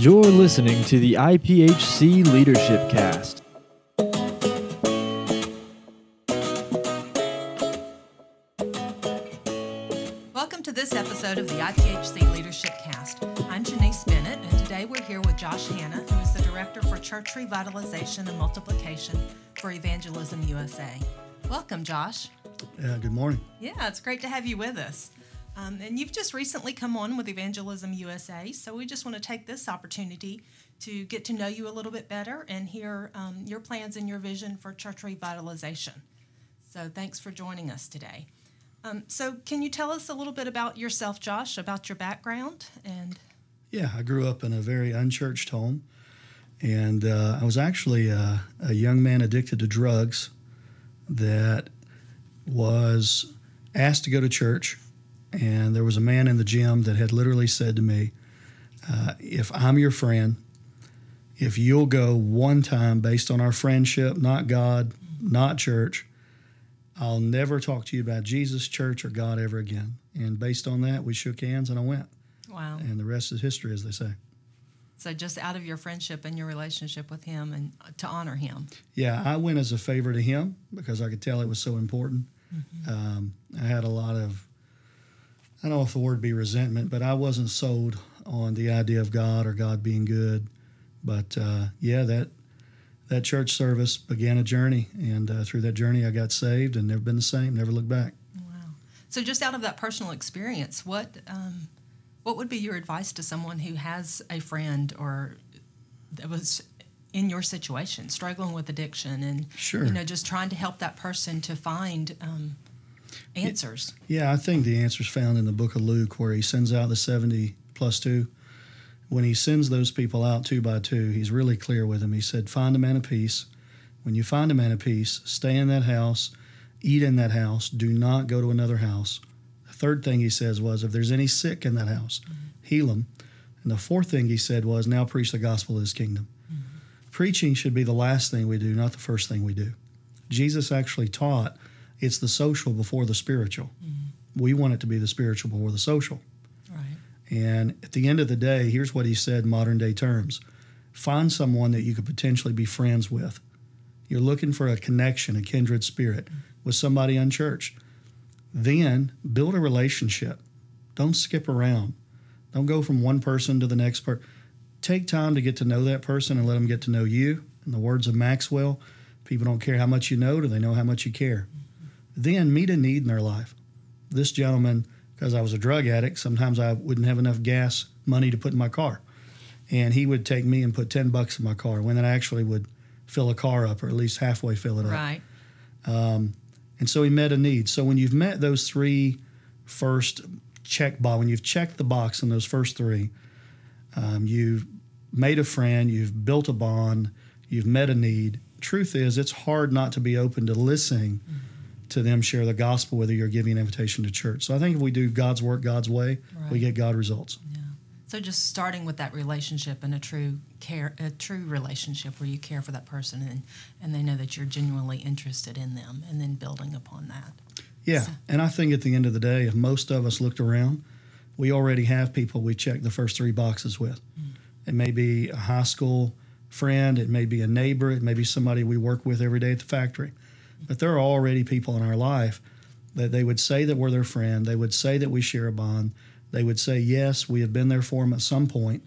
You're listening to the IPHC Leadership Cast. Welcome to this episode of the IPHC Leadership Cast. I'm Janice Bennett, and today we're here with Josh Hannah, who is the Director for Church Revitalization and Multiplication for Evangelism USA. Welcome, Josh. Yeah, good morning. Yeah, it's great to have you with us. Um, and you've just recently come on with Evangelism USA, so we just want to take this opportunity to get to know you a little bit better and hear um, your plans and your vision for church revitalization. So thanks for joining us today. Um, so, can you tell us a little bit about yourself, Josh, about your background? And Yeah, I grew up in a very unchurched home, and uh, I was actually a, a young man addicted to drugs that was asked to go to church. And there was a man in the gym that had literally said to me, uh, If I'm your friend, if you'll go one time based on our friendship, not God, not church, I'll never talk to you about Jesus, church, or God ever again. And based on that, we shook hands and I went. wow. And the rest is history, as they say. So, just out of your friendship and your relationship with him and to honor him. Yeah, I went as a favor to him because I could tell it was so important. Mm-hmm. Um, I had a lot of, I don't know if the word be resentment, but I wasn't sold on the idea of God or God being good. But uh, yeah, that that church service began a journey, and uh, through that journey, I got saved and never been the same. Never looked back. Wow. So, just out of that personal experience, what um, what would be your advice to someone who has a friend or that was in your situation, struggling with addiction, and Sure. you know, just trying to help that person to find um, answers? Yeah, I think the answer's found in the book of Luke where he sends out the 70 plus two. When he sends those people out two by two, he's really clear with them. He said, Find a man of peace. When you find a man of peace, stay in that house, eat in that house, do not go to another house. The third thing he says was, If there's any sick in that house, mm-hmm. heal them. And the fourth thing he said was, Now preach the gospel of his kingdom. Mm-hmm. Preaching should be the last thing we do, not the first thing we do. Jesus actually taught it's the social before the spiritual. Mm-hmm. We want it to be the spiritual before the social. Right. And at the end of the day, here's what he said in modern day terms find someone that you could potentially be friends with. You're looking for a connection, a kindred spirit mm-hmm. with somebody unchurched. Then build a relationship. Don't skip around. Don't go from one person to the next person. Take time to get to know that person and let them get to know you. In the words of Maxwell, people don't care how much you know, do they know how much you care? Then meet a need in their life. This gentleman, because I was a drug addict, sometimes I wouldn't have enough gas money to put in my car. And he would take me and put 10 bucks in my car when I actually would fill a car up or at least halfway fill it up. Right. And so he met a need. So when you've met those three first check box, when you've checked the box in those first three, um, you've made a friend, you've built a bond, you've met a need. Truth is, it's hard not to be open to listening to them share the gospel, whether you're giving an invitation to church. So I think if we do God's work God's way, we get God results. Yeah. So just starting with that relationship and a true care, a true relationship where you care for that person and and they know that you're genuinely interested in them, and then building upon that. Yeah, So- and I think at the end of the day, if most of us looked around, we already have people we check the first three boxes with. Hmm. It may be a high school friend, it may be a neighbor, it may be somebody we work with every day at the factory. But there are already people in our life that they would say that we're their friend, they would say that we share a bond, they would say, yes, we have been there for them at some point.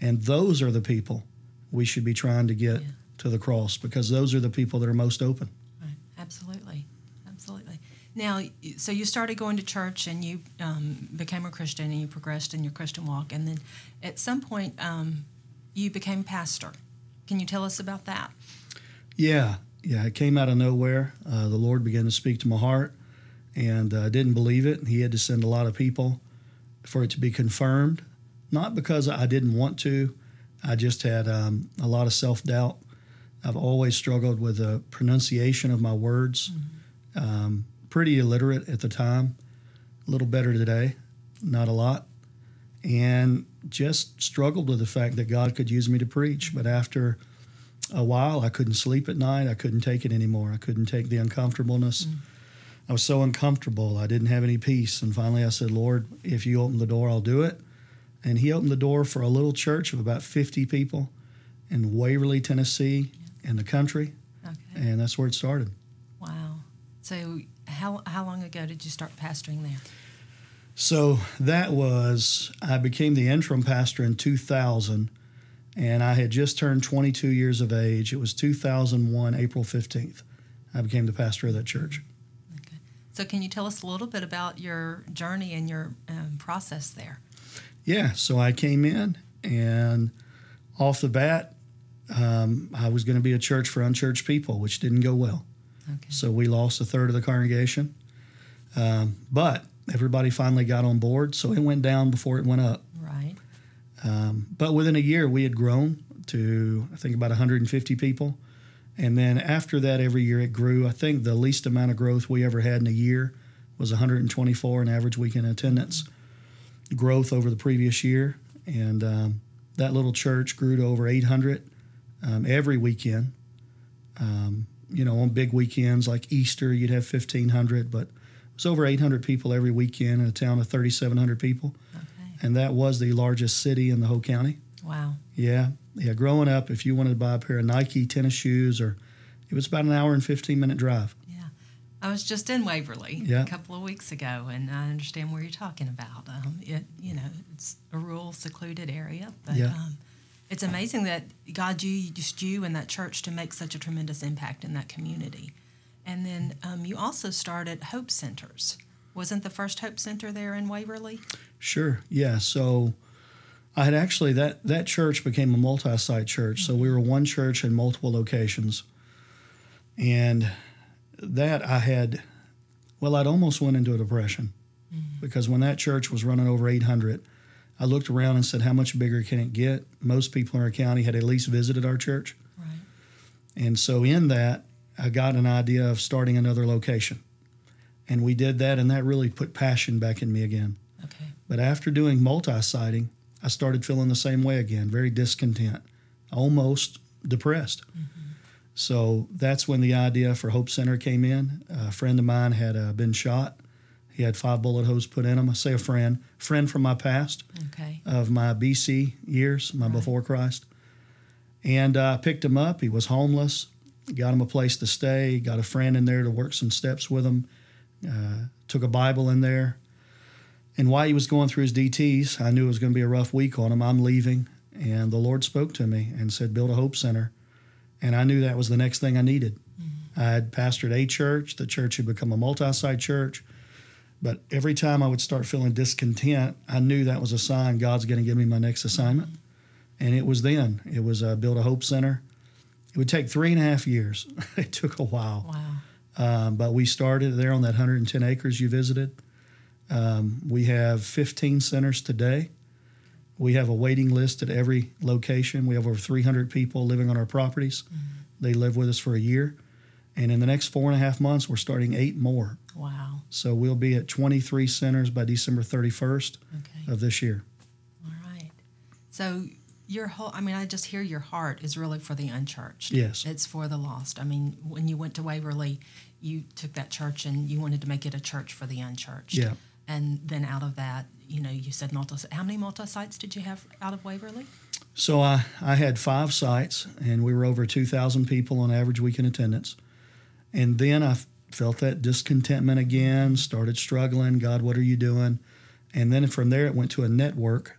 And those are the people we should be trying to get Yeah. to the cross because those are the people that are most open. Right. Absolutely. Absolutely. Now, so you started going to church and you um, became a Christian and you progressed in your Christian walk, and then at some point um, you became pastor. Can you tell us about that? Yeah, yeah, it came out of nowhere. Uh, the Lord began to speak to my heart, and I didn't believe it. He had to send a lot of people for it to be confirmed. Not because I didn't want to, I just had um, a lot of self doubt. I've always struggled with the pronunciation of my words. Um, pretty illiterate at the time, a little better today, not a lot. And just struggled with the fact that God could use me to preach. But after a while. I couldn't sleep at night. I couldn't take it anymore. I couldn't take the uncomfortableness. Mm. I was so uncomfortable. I didn't have any peace. And finally, I said, Lord, if you open the door, I'll do it. and he opened the door for a little church of about 50 people in Waverly, Tennessee, in the country, Okay. and that's where it started. Wow. So how how long ago did you start pastoring there? So that was, I became the interim pastor in 2000, and I had just turned 22 years of age. It was 2001, April 15th. I became the pastor of that church. Okay. So can you tell us a little bit about your journey and your um, process there? Yeah, so I came in, and off the bat, um, I was going to be a church for unchurched people, which didn't go well. Okay. So we lost a third of the congregation. Um, but everybody finally got on board, so it went down before it went up. Um, but within a year, we had grown to, I think, about 150 people. And then after that, every year it grew. I think the least amount of growth we ever had in a year was 124 in average weekend attendance growth over the previous year. And um, that little church grew to over 800 um, every weekend. Um, you know, on big weekends like Easter, you'd have 1,500, but it was over 800 people every weekend in a town of 3,700 people. And that was the largest city in the whole county. Wow. Yeah, yeah. Growing up, if you wanted to buy a pair of Nike tennis shoes, or it was about an hour and fifteen minute drive. Yeah. I was just in Waverly Yeah. a couple of weeks ago, and I understand where you're talking about. Um, it, you know, it's a rural, secluded area, but Yeah. um, it's amazing that God used you and that church to make such a tremendous impact in that community. And then um, you also started Hope Centers. Wasn't the first Hope Center there in Waverly? Sure. Yeah. So I had actually that that church became a multi-site church. So we were one church in multiple locations, and that I had. Well, I'd almost went into a depression mm-hmm. because when that church was running over 800, I looked around and said, "How much bigger can it get?" Most people in our county had at least visited our church. Right. And so in that, I got an idea of starting another location. And we did that, and that really put passion back in me again. Okay. But after doing multi siting, I started feeling the same way again, very discontent, almost depressed. So that's when the idea for Hope Center came in. A friend of mine had uh, been shot. He had five bullet holes put in him. I say a friend, friend from my past Okay. of my BC years, my Right. before Christ. And uh, I picked him up. He was homeless. Got him a place to stay. Got a friend in there to work some steps with him. Uh, took a Bible in there. And while he was going through his DTs, I knew it was going to be a rough week on him. I'm leaving. And the Lord spoke to me and said, Build a Hope Center. And I knew that was the next thing I needed. I had pastored a church. The church had become a multi site church. But every time I would start feeling discontent, I knew that was a sign God's going to give me my next assignment. And it was then. It was uh, build a hope center. It would take three and a half years. it took a while. Wow. Um, but we started there on that 110 acres you visited. Um, we have 15 centers today. We have a waiting list at every location. We have over 300 people living on our properties. They live with us for a year. And in the next four and a half months, we're starting eight more. Wow. So we'll be at 23 centers by December 31st Okay. of this year. All right. So your whole I mean, I just hear your heart is really for the unchurched. Yes. It's for the lost. I mean, when you went to Waverly, you took that church and you wanted to make it a church for the unchurched. Yeah. And then out of that, you know, you said multi how many multi sites did you have out of Waverly? So I, I had five sites, and we were over 2,000 people on average weekend attendance. And then I felt that discontentment again, started struggling. God, what are you doing? And then from there, it went to a network.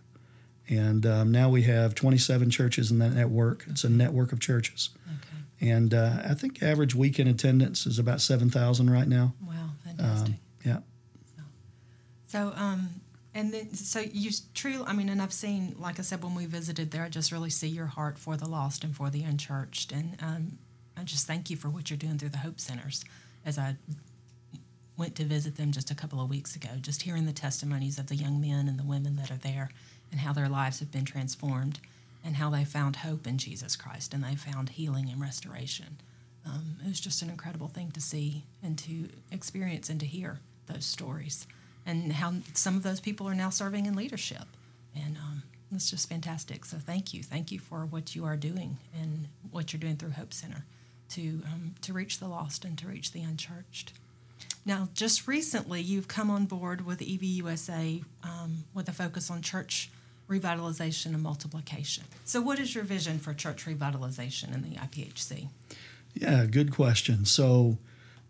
And um, now we have 27 churches in that network. It's a network of churches. Okay. And uh, I think average weekend attendance is about 7,000 right now. Wow, fantastic. Um, yeah. So, um, and then, so you truly, I mean, and I've seen, like I said, when we visited there, I just really see your heart for the lost and for the unchurched. And um, I just thank you for what you're doing through the Hope Centers. As I went to visit them just a couple of weeks ago, just hearing the testimonies of the young men and the women that are there and how their lives have been transformed and how they found hope in Jesus Christ and they found healing and restoration. Um, it was just an incredible thing to see and to experience and to hear those stories and how some of those people are now serving in leadership. And um, it's just fantastic. So thank you. Thank you for what you are doing and what you're doing through Hope Center to, um, to reach the lost and to reach the unchurched. Now, just recently, you've come on board with EVUSA um, with a focus on church revitalization and multiplication. So, what is your vision for church revitalization in the IPHC? Yeah, good question. So,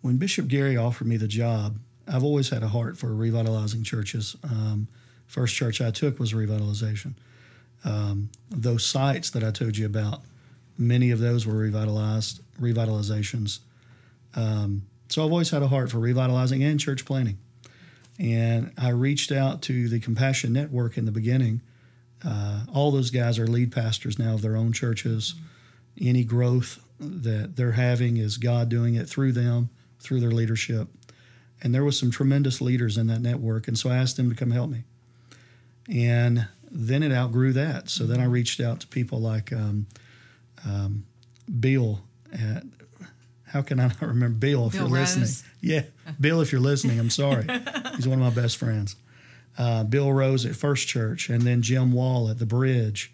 when Bishop Gary offered me the job, I've always had a heart for revitalizing churches. Um, first church I took was revitalization. Um, those sites that I told you about, many of those were revitalized, revitalizations. Um, so I've always had a heart for revitalizing and church planting. And I reached out to the Compassion Network in the beginning. Uh, all those guys are lead pastors now of their own churches. Any growth that they're having is God doing it through them, through their leadership. And there was some tremendous leaders in that network, and so I asked them to come help me. And then it outgrew that. So then I reached out to people like um, um, Bill at how can I not remember Bill if Bill you're Rose. listening? Yeah, Bill, if you're listening, I'm sorry. He's one of my best friends. Uh, Bill Rose at First Church, and then Jim Wall at the Bridge,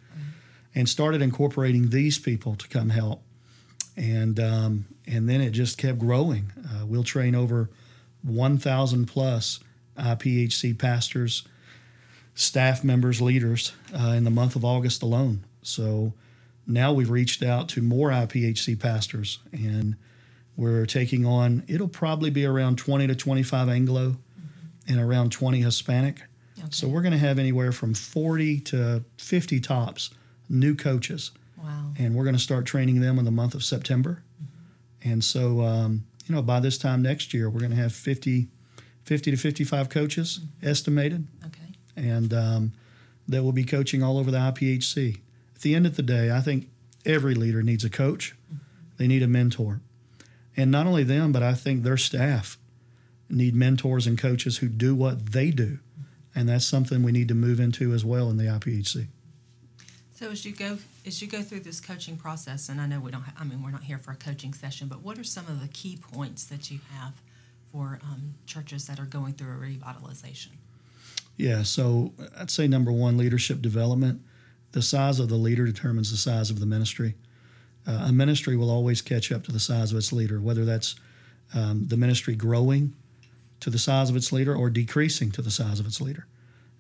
and started incorporating these people to come help. And um, and then it just kept growing. Uh, we'll train over 1,000 plus IPHC pastors, staff members, leaders uh, in the month of August alone. So now we've reached out to more IPHC pastors and we're taking on, it'll probably be around 20 to 25 Anglo and around 20 Hispanic. So we're going to have anywhere from 40 to 50 tops new coaches. Wow. And we're going to start training them in the month of September. And so, um, you know, by this time next year, we're going to have 50, 50 to 55 coaches estimated Okay. and um, that will be coaching all over the IPHC. At the end of the day, I think every leader needs a coach. They need a mentor. And not only them, but I think their staff need mentors and coaches who do what they do. And that's something we need to move into as well in the IPHC. So as you go as you go through this coaching process, and I know we don't. Ha- I mean, we're not here for a coaching session, but what are some of the key points that you have for um, churches that are going through a revitalization? Yeah, so I'd say number one, leadership development. The size of the leader determines the size of the ministry. Uh, a ministry will always catch up to the size of its leader, whether that's um, the ministry growing to the size of its leader or decreasing to the size of its leader.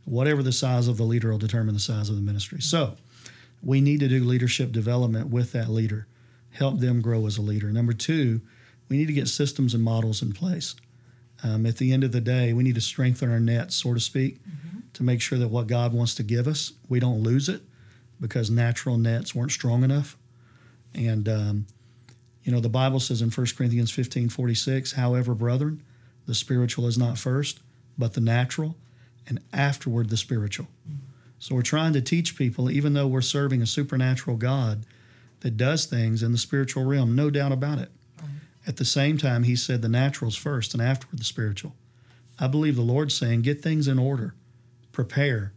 Whatever the size of the leader will determine the size of the ministry. So we need to do leadership development with that leader, help them grow as a leader. Number two, we need to get systems and models in place. Um, at the end of the day, we need to strengthen our net, so to speak, to make sure that what God wants to give us, we don't lose it because natural nets weren't strong enough. And, um, you know, the Bible says in 1 Corinthians 15 46, however, brethren, the spiritual is not first, but the natural, and afterward the spiritual. So we're trying to teach people, even though we're serving a supernatural God that does things in the spiritual realm, no doubt about it. At the same time, he said the natural's first and afterward the spiritual. I believe the Lord's saying, get things in order, prepare,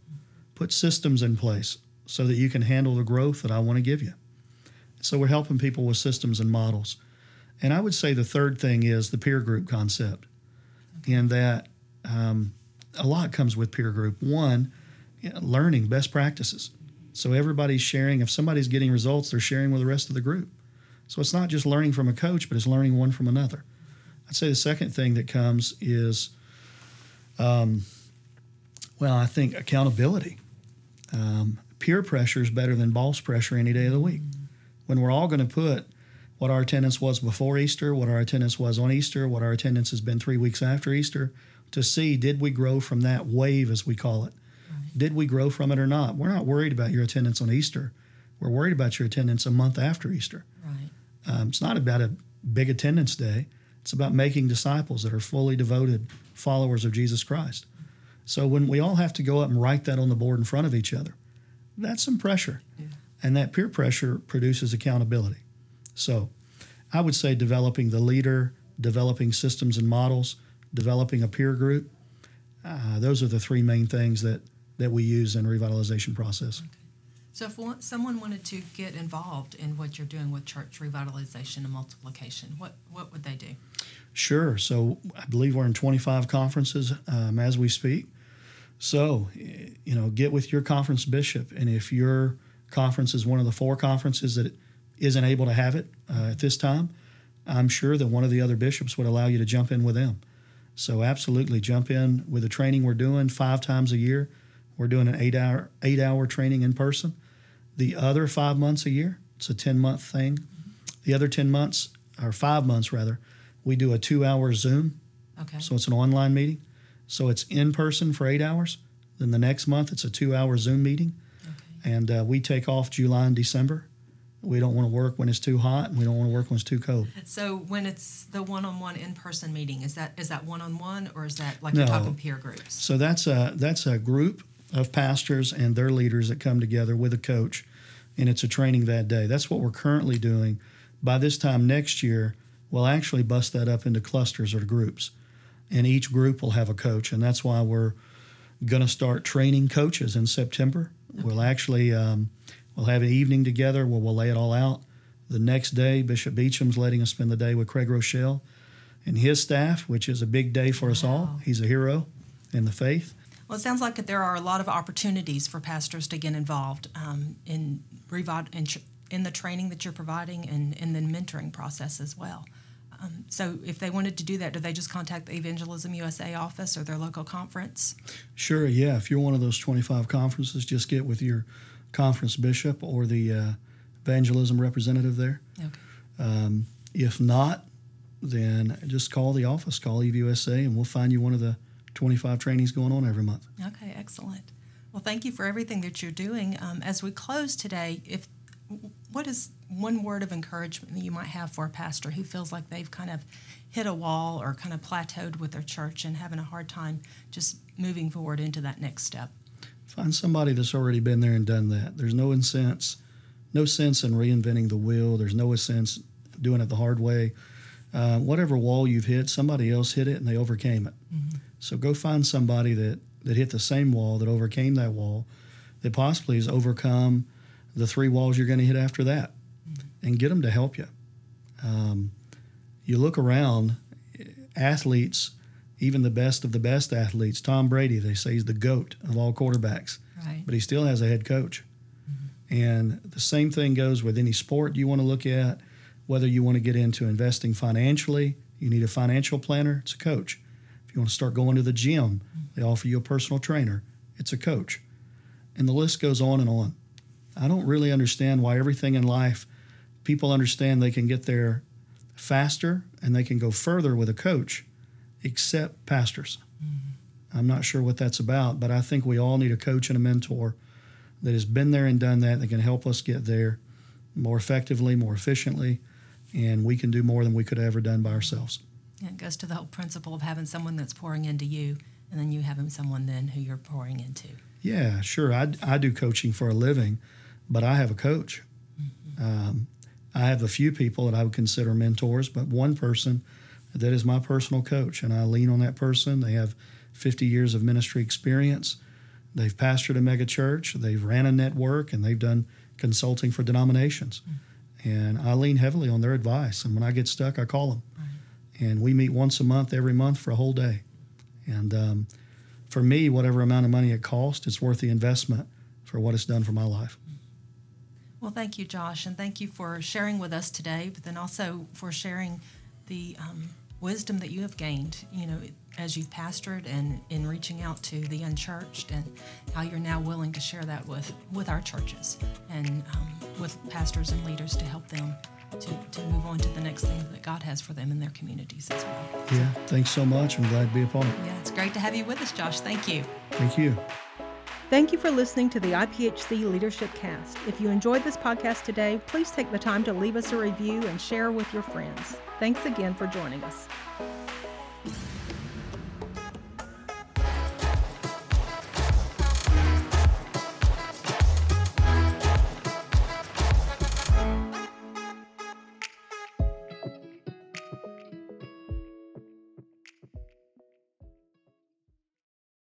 put systems in place so that you can handle the growth that I want to give you. So we're helping people with systems and models. And I would say the third thing is the peer group concept, in that um, a lot comes with peer group. One, learning best practices. So everybody's sharing. If somebody's getting results, they're sharing with the rest of the group. So it's not just learning from a coach, but it's learning one from another. I'd say the second thing that comes is, um, well, I think accountability. Um, peer pressure is better than boss pressure any day of the week. When we're all going to put what our attendance was before Easter, what our attendance was on Easter, what our attendance has been three weeks after Easter, to see did we grow from that wave, as we call it? Did we grow from it or not? We're not worried about your attendance on Easter. We're worried about your attendance a month after Easter. Right. Um, it's not about a big attendance day. It's about making disciples that are fully devoted followers of Jesus Christ. So when we all have to go up and write that on the board in front of each other, that's some pressure. And that peer pressure produces accountability. So I would say developing the leader, developing systems and models, developing a peer group. Uh, those are the three main things that, that we use in revitalization process. So if one, someone wanted to get involved in what you're doing with church revitalization and multiplication, what what would they do? Sure. So I believe we're in 25 conferences um, as we speak. So, you know, get with your conference bishop. And if your conference is one of the four conferences that isn't able to have it uh, at this time, I'm sure that one of the other bishops would allow you to jump in with them. So, absolutely jump in with the training we're doing five times a year. we're doing an eight hour eight hour training in person. The other five months a year, it's a ten month thing. The other ten months, or five months rather, we do a two hour Zoom. Okay. So it's an online meeting. So it's in person for eight hours. Then the next month it's a two hour Zoom meeting, and uh, we take off July and December. We don't want to work when it's too hot, and we don't want to work when it's too cold. So when it's the one-on-one in-person meeting, is that is that one-on-one or is that like No. you're talking peer groups? So that's a that's a group of pastors and their leaders that come together with a coach, and it's a training that day. That's what we're currently doing. By this time next year, we'll actually bust that up into clusters or groups, and each group will have a coach, and that's why we're going to start training coaches in September. We'll actually um, we'll have an evening together where we'll lay it all out. The next day, Bishop Beacham's letting us spend the day with Craig Groeschel and his staff, which is a big day for us all. He's a hero in the faith. Well, it sounds like there are a lot of opportunities for pastors to get involved um, in, in, in the training that you're providing and in the mentoring process as well. Um, so, if they wanted to do that, do they just contact the Evangelism USA office or their local conference? Sure, yeah. If you're one of those 25 conferences, just get with your conference bishop or the uh, evangelism representative there. Okay. Um, if not, then just call the office, call EVUSA, and we'll find you one of the 25 trainings going on every month. Okay, excellent. Well, thank you for everything that you're doing. Um, as we close today, if what is one word of encouragement that you might have for a pastor who feels like they've kind of hit a wall or kind of plateaued with their church and having a hard time just moving forward into that next step? Find somebody that's already been there and done that. There's no sense, no sense in reinventing the wheel. There's no sense doing it the hard way. Uh, whatever wall you've hit, somebody else hit it and they overcame it. So go find somebody that that hit the same wall, that overcame that wall, that possibly has overcome the three walls you're going to hit after that, and get them to help you. Um, you look around, athletes, even the best of the best athletes, Tom Brady, they say he's the GOAT of all quarterbacks, Right. but he still has a head coach. And the same thing goes with any sport you want to look at, whether you want to get into investing financially, you need a financial planner, it's a coach. If you want to start going to the gym, they offer you a personal trainer, it's a coach. And the list goes on and on. I don't really understand why everything in life, people understand they can get there faster and they can go further with a coach, except pastors. Mm-hmm. I'm not sure what that's about, but I think we all need a coach and a mentor that has been there and done that that can help us get there more effectively, more efficiently, and we can do more than we could have ever done by ourselves. Yeah, it goes to the whole principle of having someone that's pouring into you and then you having someone then who you're pouring into. Yeah, sure. I, I do coaching for a living, but I have a coach. Um, I have a few people that I would consider mentors, but one person that is my personal coach, and I lean on that person. They have 50 years of ministry experience. They've pastored a mega church, they've ran a network, and they've done consulting for denominations. And I lean heavily on their advice. And when I get stuck, I call them. And we meet once a month, every month for a whole day. And um, for me, whatever amount of money it costs, it's worth the investment for what it's done for my life. Well, thank you, Josh, and thank you for sharing with us today, but then also for sharing the um, wisdom that you have gained, you know, as you've pastored and in reaching out to the unchurched, and how you're now willing to share that with with our churches and um, with pastors and leaders to help them to, to move on to the next thing that God has for them in their communities as well. Yeah, thanks so much. I'm glad to be a part. Yeah, it's great to have you with us, Josh. Thank you. Thank you. Thank you for listening to the IPHC Leadership Cast. If you enjoyed this podcast today, please take the time to leave us a review and share with your friends. Thanks again for joining us.